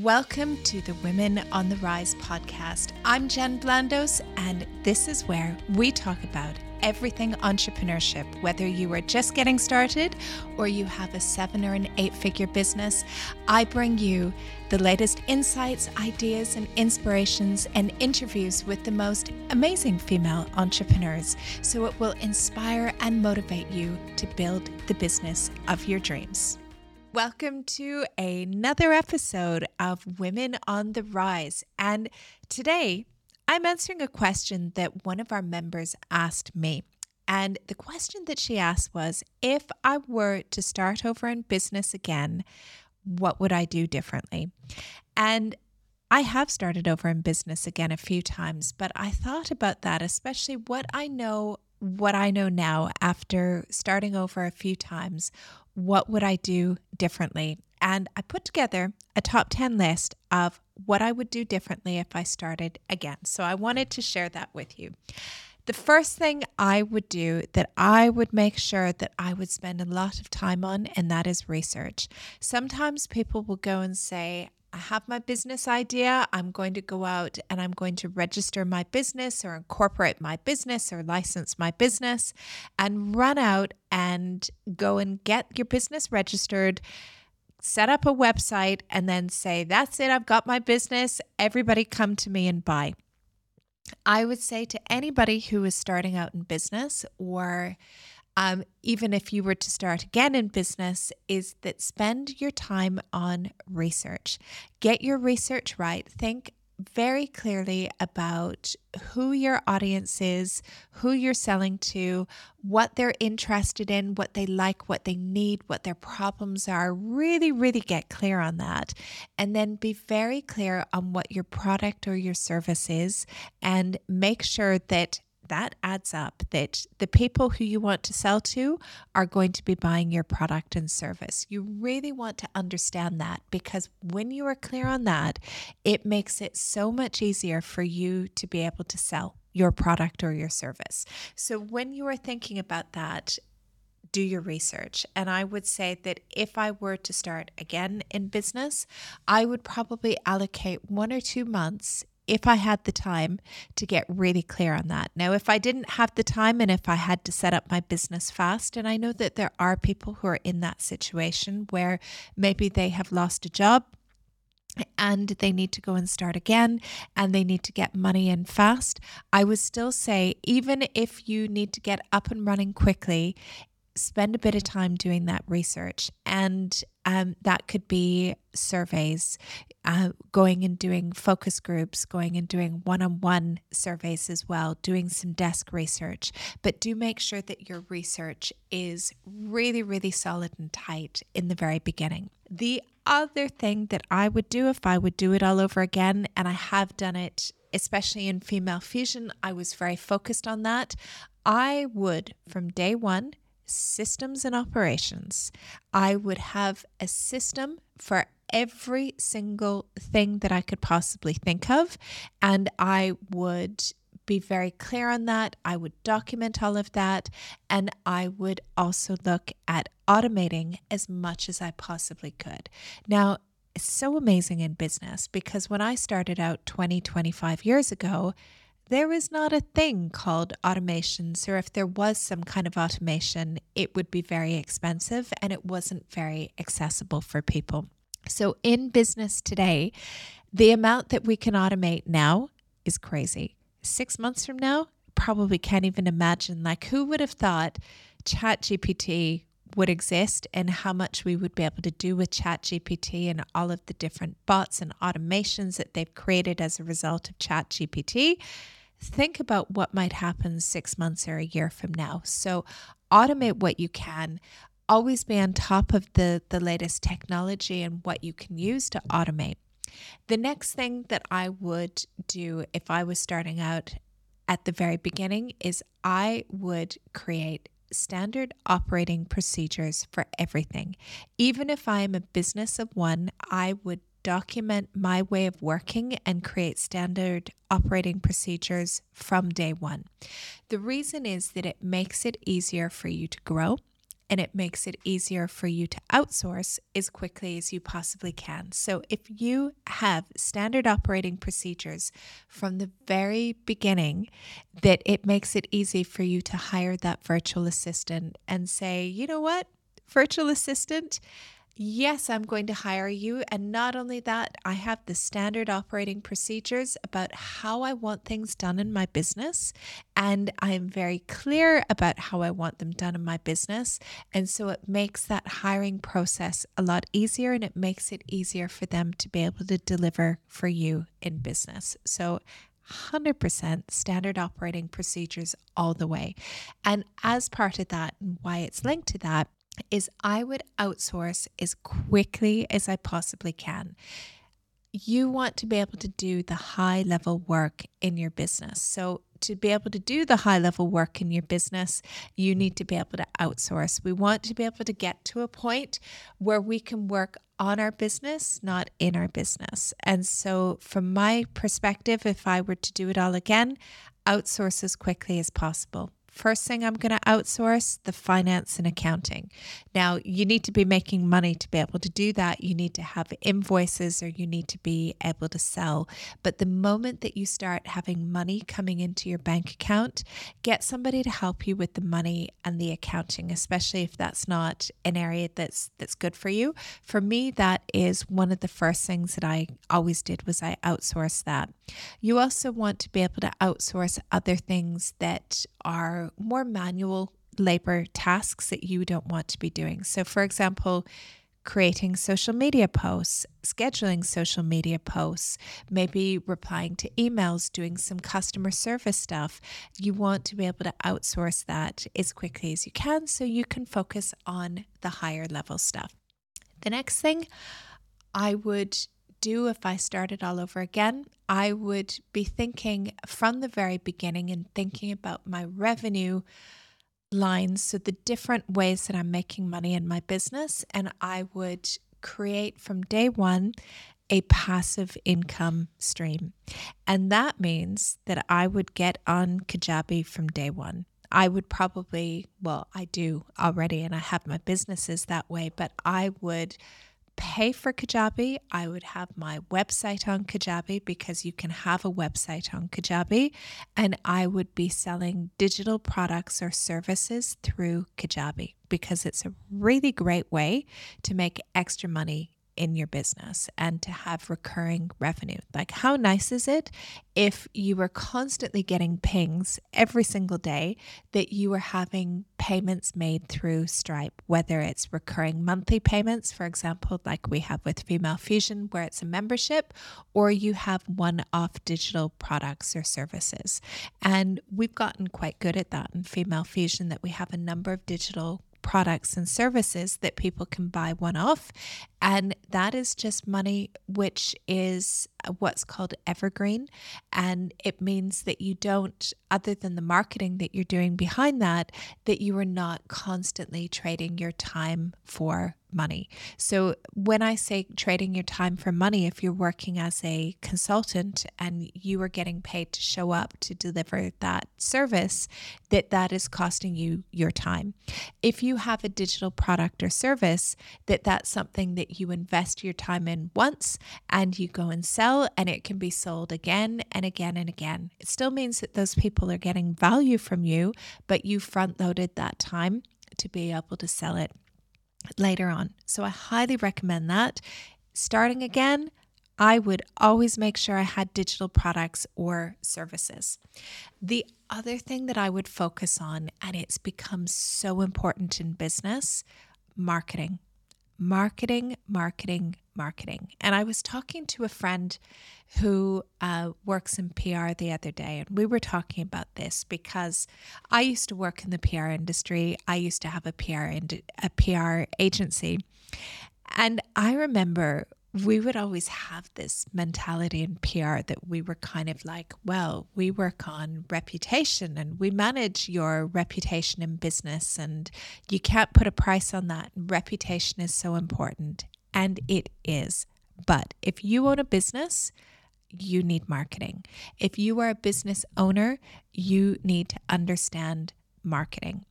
Welcome to the Women on the Rise podcast. I'm Jen Blandos, and this is where we talk about everything entrepreneurship. Whether you are just getting started or you have a seven or an eight figure business, I bring you the latest insights, ideas, and inspirations, and interviews with the most amazing female entrepreneurs so it will inspire and motivate you to build the business of your dreams. Welcome to another episode of Women on the Rise. And today I'm answering a question that one of our members asked me. And the question that she asked was if I were to start over in business again, what would I do differently? And I have started over in business again a few times, but I thought about that, especially what I know what I know now after starting over a few times, what would I do differently? And I put together a top 10 list of what I would do differently if I started again. So I wanted to share that with you. The first thing I would do that I would make sure that I would spend a lot of time on, and that is research. Sometimes people will go and say, I have my business idea. I'm going to go out and I'm going to register my business or incorporate my business or license my business and run out and go and get your business registered, set up a website, and then say, That's it, I've got my business. Everybody come to me and buy. I would say to anybody who is starting out in business or um, even if you were to start again in business, is that spend your time on research. Get your research right. Think very clearly about who your audience is, who you're selling to, what they're interested in, what they like, what they need, what their problems are. Really, really get clear on that. And then be very clear on what your product or your service is and make sure that that adds up that the people who you want to sell to are going to be buying your product and service. You really want to understand that because when you are clear on that, it makes it so much easier for you to be able to sell your product or your service. So when you are thinking about that, do your research. And I would say that if I were to start again in business, I would probably allocate one or two months if I had the time to get really clear on that. Now, if I didn't have the time and if I had to set up my business fast, and I know that there are people who are in that situation where maybe they have lost a job and they need to go and start again and they need to get money in fast, I would still say, even if you need to get up and running quickly, spend a bit of time doing that research. And um, that could be surveys, uh, going and doing focus groups, going and doing one on one surveys as well, doing some desk research. But do make sure that your research is really, really solid and tight in the very beginning. The other thing that I would do if I would do it all over again, and I have done it especially in female fusion, I was very focused on that. I would, from day one, systems and operations, I would have a system for every single thing that I could possibly think of. And I would be very clear on that. I would document all of that. And I would also look at automating as much as I possibly could. Now, it's so amazing in business because when I started out 20, 25 years ago, there was not a thing called automations, or if there was some kind of automation, it would be very expensive and it wasn't very accessible for people. So, in business today, the amount that we can automate now is crazy. Six months from now, probably can't even imagine. Like, who would have thought ChatGPT would exist and how much we would be able to do with ChatGPT and all of the different bots and automations that they've created as a result of ChatGPT? think about what might happen six months or a year from now. So, automate what you can. Always be on top of the, the latest technology and what you can use to automate. The next thing that I would do if I was starting out at the very beginning is I would create standard operating procedures for everything. Even if I am a business of one, I would document my way of working and create standard operating procedures from day one. The reason is that it makes it easier for you to grow and it makes it easier for you to outsource as quickly as you possibly can. So, if you have standard operating procedures from the very beginning, that it makes it easy for you to hire that virtual assistant and say, you know what, virtual assistant, Yes, I'm going to hire you. And not only that, I have the standard operating procedures about how I want things done in my business. And I am very clear about how I want them done in my business. And so it makes that hiring process a lot easier and it makes it easier for them to be able to deliver for you in business. So 100% standard operating procedures all the way. And as part of that, and why it's linked to that, is I would outsource as quickly as I possibly can. You want to be able to do the high level work in your business. So, to be able to do the high level work in your business, you need to be able to outsource. We want to be able to get to a point where we can work on our business, not in our business. And so, from my perspective, if I were to do it all again, outsource as quickly as possible. First thing I'm going to outsource the finance and accounting. Now, you need to be making money to be able to do that. You need to have invoices or you need to be able to sell. But the moment that you start having money coming into your bank account, get somebody to help you with the money and the accounting, especially if that's not an area that's that's good for you. For me, that is one of the first things that I always did was I outsourced that. You also want to be able to outsource other things that are more manual labor tasks that you don't want to be doing. So, for example, creating social media posts, scheduling social media posts, maybe replying to emails, doing some customer service stuff. You want to be able to outsource that as quickly as you can so you can focus on the higher level stuff. The next thing I would do if I started all over again, I would be thinking from the very beginning and thinking about my revenue lines. So, the different ways that I'm making money in my business. And I would create from day one a passive income stream. And that means that I would get on Kajabi from day one. I would probably, well, I do already, and I have my businesses that way, but I would pay for Kajabi, I would have my website on Kajabi because you can have a website on Kajabi, and I would be selling digital products or services through Kajabi because it's a really great way to make extra money in your business and to have recurring revenue. Like, how nice is it if you were constantly getting pings every single day that you were having payments made through Stripe, whether it's recurring monthly payments, for example, like we have with Female Fusion, where it's a membership, or you have one off digital products or services. And we've gotten quite good at that in Female Fusion, that we have a number of digital products and services that people can buy one off. And that is just money which is what's called evergreen. And it means that you don't, other than the marketing that you're doing behind that, that you are not constantly trading your time for money. So when I say trading your time for money, if you're working as a consultant and you are getting paid to show up to deliver that service, that that is costing you your time. If you have a digital product or service, that that's something that you invest your time in once and you go and sell and it can be sold again and again and again. It still means that those people are getting value from you, but you front loaded that time to be able to sell it later on. So I highly recommend that. Starting again, I would always make sure I had digital products or services. The other thing that I would focus on, and it's become so important in business marketing. Marketing, marketing, marketing. And I was talking to a friend who uh, works in PR the other day, and we were talking about this because I used to work in the PR industry. I used to have a PR ind- a PR agency, and I remember we would always have this mentality in PR that we were kind of like, well, we work on reputation and we manage your reputation in business, and you can't put a price on that. Reputation is so important, and it is. But if you own a business, you need marketing. If you are a business owner, you need to understand marketing.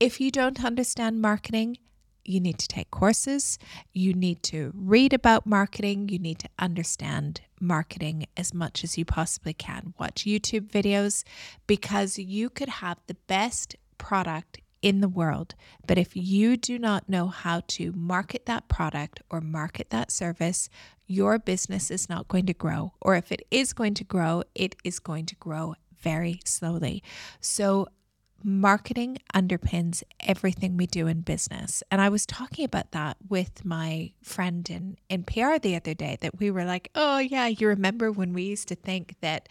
if you don't understand marketing, you need to take courses, you need to read about marketing, you need to understand marketing as much as you possibly can. Watch YouTube videos because you could have the best product in the world, but if you do not know how to market that product or market that service, your business is not going to grow. Or if it is going to grow, it is going to grow very slowly. So, marketing underpins everything we do in business. And I was talking about that with my friend in, in PR the other day that we were like, oh, yeah, you remember when we used to think that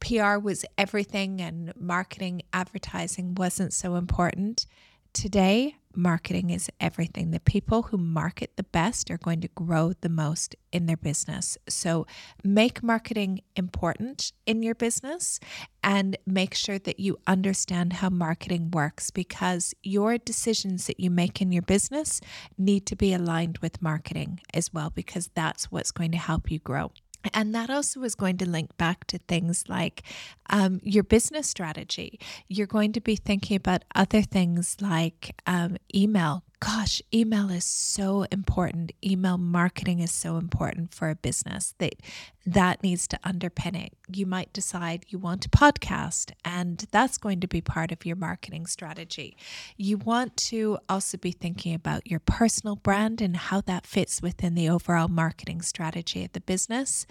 PR was everything and marketing, advertising wasn't so important. Today, marketing is everything. The people who market the best are going to grow the most in their business. So make marketing important in your business and make sure that you understand how marketing works because your decisions that you make in your business need to be aligned with marketing as well, because that's what's going to help you grow. And that also is going to link back to things like um, your business strategy. You're going to be thinking about other things like um, email gosh, email is so important. Email marketing is so important for a business that that needs to underpin it. You might decide you want a podcast, and that's going to be part of your marketing strategy. You want to also be thinking about your personal brand and how that fits within the overall marketing strategy of the business.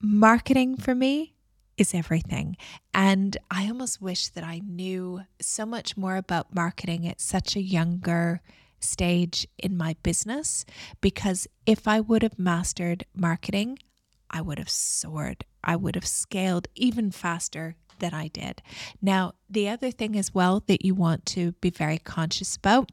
Marketing for me is everything. And I almost wish that I knew so much more about marketing at such a younger stage in my business because if I would have mastered marketing, I would have soared. I would have scaled even faster than I did. Now, the other thing as well that you want to be very conscious about.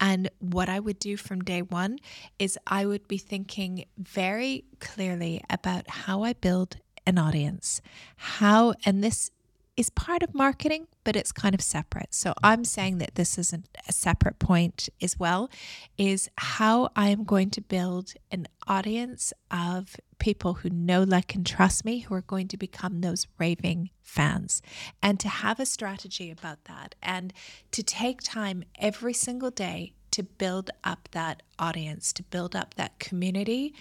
And what I would do from day one is I would be thinking very clearly about how I build an audience. How, and this is part of marketing, but it's kind of separate. So I'm saying that this isn't a separate point as well, is how I am going to build an audience of people who know, like, and trust me, who are going to become those raving fans, and to have a strategy about that, and to take time every single day to build up that audience, to build up that community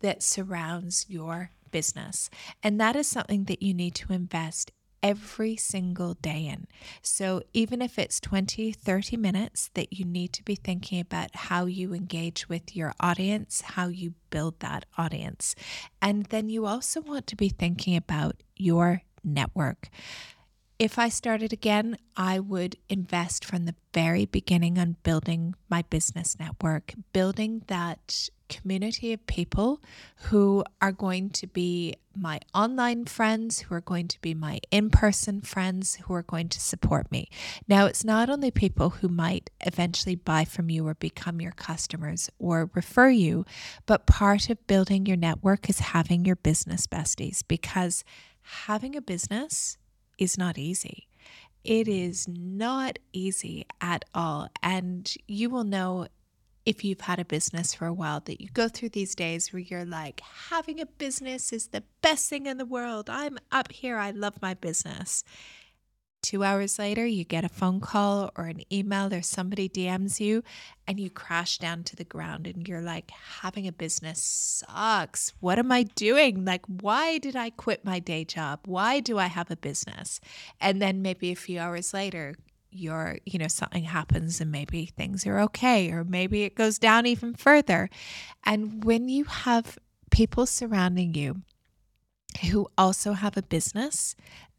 that surrounds your business. And that is something that you need to invest every single day in. So even if it's 20, 30 minutes that you need to be thinking about how you engage with your audience, how you build that audience. And then you also want to be thinking about your network. If I started again, I would invest from the very beginning on building my business network, building that community of people who are going to be my online friends, who are going to be my in person friends, who are going to support me. Now, it's not only people who might eventually buy from you or become your customers or refer you, but part of building your network is having your business besties because having a business is not easy. It is not easy at all. And you will know if you've had a business for a while that you go through these days where you're like, having a business is the best thing in the world. I'm up here. I love my business. Two hours later, you get a phone call or an email or somebody DMs you and you crash down to the ground and you're like, having a business sucks. What am I doing? Like, why did I quit my day job? Why do I have a business? And then maybe a few hours later, you're, you know, something happens and maybe things are okay, or maybe it goes down even further. And when you have people surrounding you who also have a business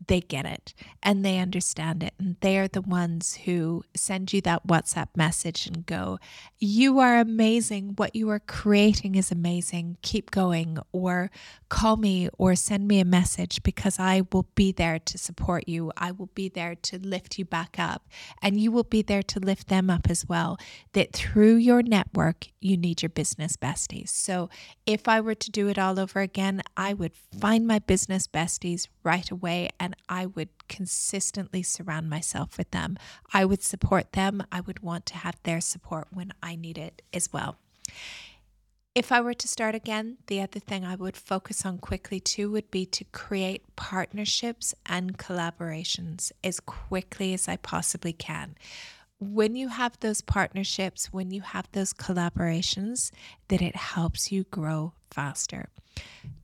they get it and they understand it. And they are the ones who send you that WhatsApp message and go, You are amazing. What you are creating is amazing. Keep going. Or call me or send me a message because I will be there to support you. I will be there to lift you back up. And you will be there to lift them up as well. That through your network, you need your business besties. So if I were to do it all over again, I would find my business besties right away and I would consistently surround myself with them. I would support them. I would want to have their support when I need it as well. If I were to start again, the other thing I would focus on quickly too would be to create partnerships and collaborations as quickly as I possibly can. when you have those partnerships, when you have those collaborations, that it helps you grow faster.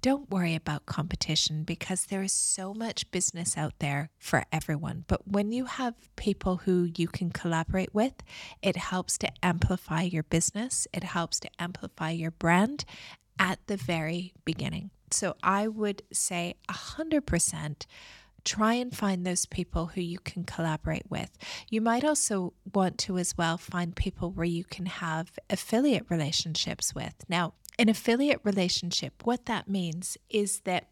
Don't worry about competition because there is so much business out there for everyone. But when you have people who you can collaborate with, it helps to amplify your business, it helps to amplify your brand at the very beginning. So I would say 100% try and find those people who you can collaborate with. You might also want to as well find people where you can have affiliate relationships with. Now, an affiliate relationship, what that means is that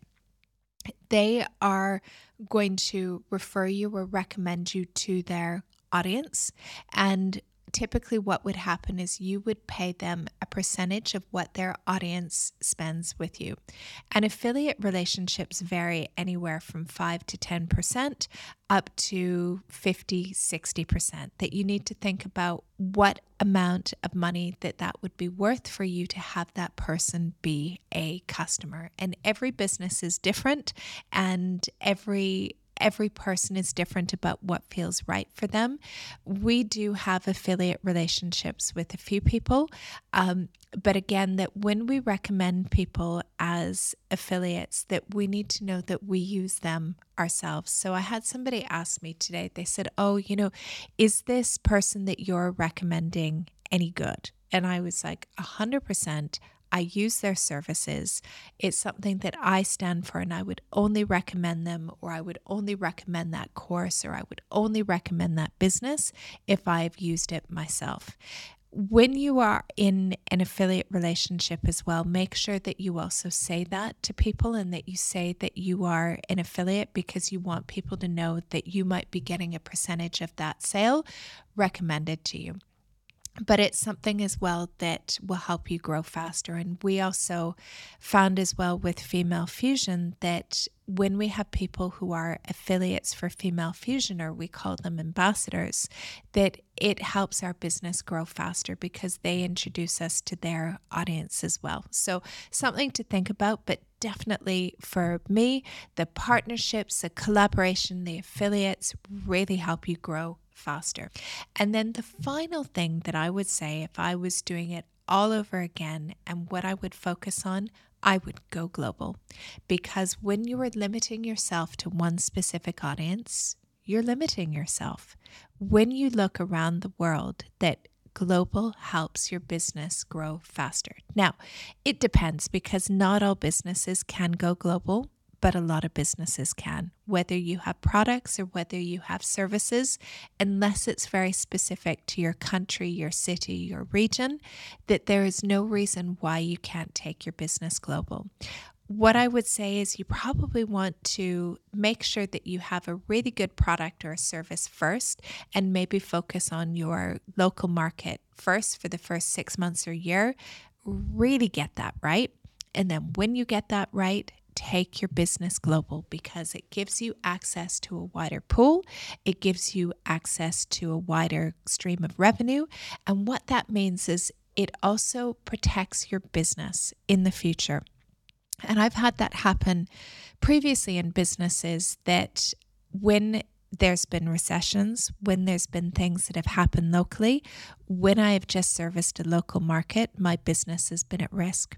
they are going to refer you or recommend you to their audience. And typically what would happen is you would pay them a percentage of what their audience spends with you. And affiliate relationships vary anywhere from 5 to 10% up to 50, 60% that you need to think about what amount of money that that would be worth for you to have that person be a customer. And every business is different and every every person is different about what feels right for them. We do have affiliate relationships with a few people, um, but again, that when we recommend people as affiliates, that we need to know that we use them ourselves. So I had somebody ask me today. They said, "Oh, you know, is this person that you're recommending any good?" And I was like, a hundred percent. I use their services. It's something that I stand for, and I would only recommend them, or I would only recommend that course, or I would only recommend that business if I've used it myself. When you are in an affiliate relationship as well, make sure that you also say that to people and that you say that you are an affiliate because you want people to know that you might be getting a percentage of that sale recommended to you but it's something as well that will help you grow faster. And we also found as well with Female Fusion that when we have people who are affiliates for Female Fusion, or we call them ambassadors, that it helps our business grow faster because they introduce us to their audience as well. So, something to think about, but definitely for me, the partnerships, the collaboration, the affiliates really help you grow faster. And then the final thing that I would say if I was doing it all over again and what I would focus on, I would go global. Because when you are limiting yourself to one specific audience, you're limiting yourself. When you look around the world, that global helps your business grow faster. Now, it depends because not all businesses can go global but a lot of businesses can. Whether you have products or whether you have services, unless it's very specific to your country, your city, your region, that there is no reason why you can't take your business global what I would say is you probably want to make sure that you have a really good product or a service first and maybe focus on your local market first for the first six months or year. Really get that right. And then when you get that right, take your business global because it gives you access to a wider pool, it gives you access to a wider stream of revenue. And what that means is it also protects your business in the future. And I've had that happen previously in businesses that when there's been recessions, when there's been things that have happened locally, when I have just serviced a local market, my business has been at risk.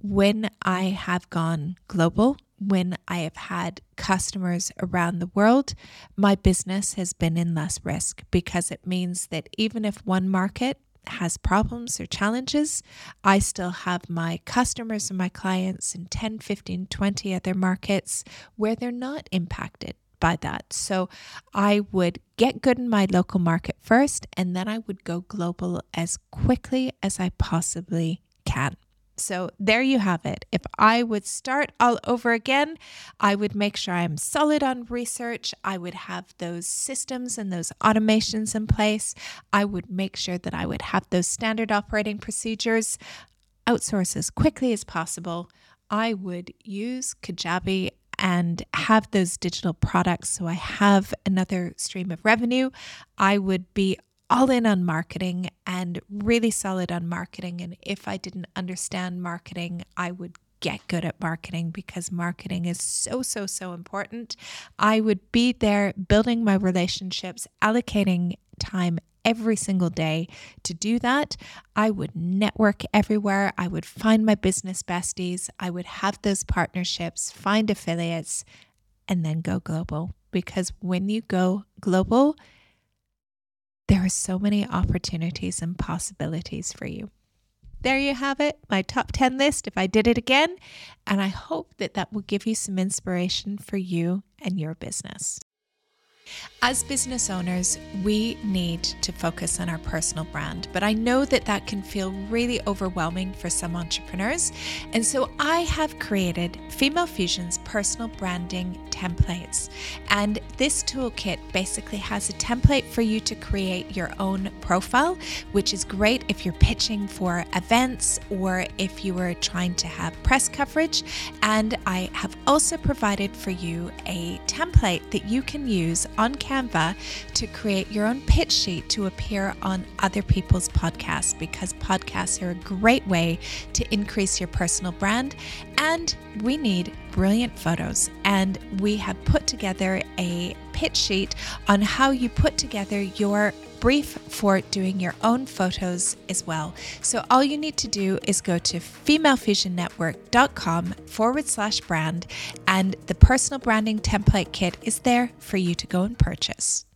When I have gone global, when I have had customers around the world, my business has been in less risk because it means that even if one market has problems or challenges, I still have my customers and my clients in 10, 15, 20 other markets where they're not impacted by that. So I would get good in my local market first, and then I would go global as quickly as I possibly can. So there you have it. If I would start all over again, I would make sure I'm solid on research. I would have those systems and those automations in place. I would make sure that I would have those standard operating procedures, outsource as quickly as possible. I would use Kajabi and have those digital products so I have another stream of revenue. I would be all in on marketing and really solid on marketing. And if I didn't understand marketing, I would get good at marketing because marketing is so, so, so important. I would be there building my relationships, allocating time every single day to do that. I would network everywhere. I would find my business besties. I would have those partnerships, find affiliates, and then go global. Because when you go global, there are so many opportunities and possibilities for you. There you have it, my top 10 list if I did it again. And I hope that that will give you some inspiration for you and your business. As business owners, we need to focus on our personal brand, but I know that that can feel really overwhelming for some entrepreneurs. And so I have created Female Fusion's personal branding templates. And this toolkit basically has a template for you to create your own profile, which is great if you're pitching for events or if you are trying to have press coverage. And I have also provided for you a template that you can use on Canva to create your own pitch sheet to appear on other people's podcasts because podcasts are a great way to increase your personal brand. And we need brilliant photos. And we have put together a pitch sheet on how you put together your brief for doing your own photos as well. So all you need to do is go to femalefusionnetwork.com forward slash brand, and the personal branding template kit is there for you to go and purchase.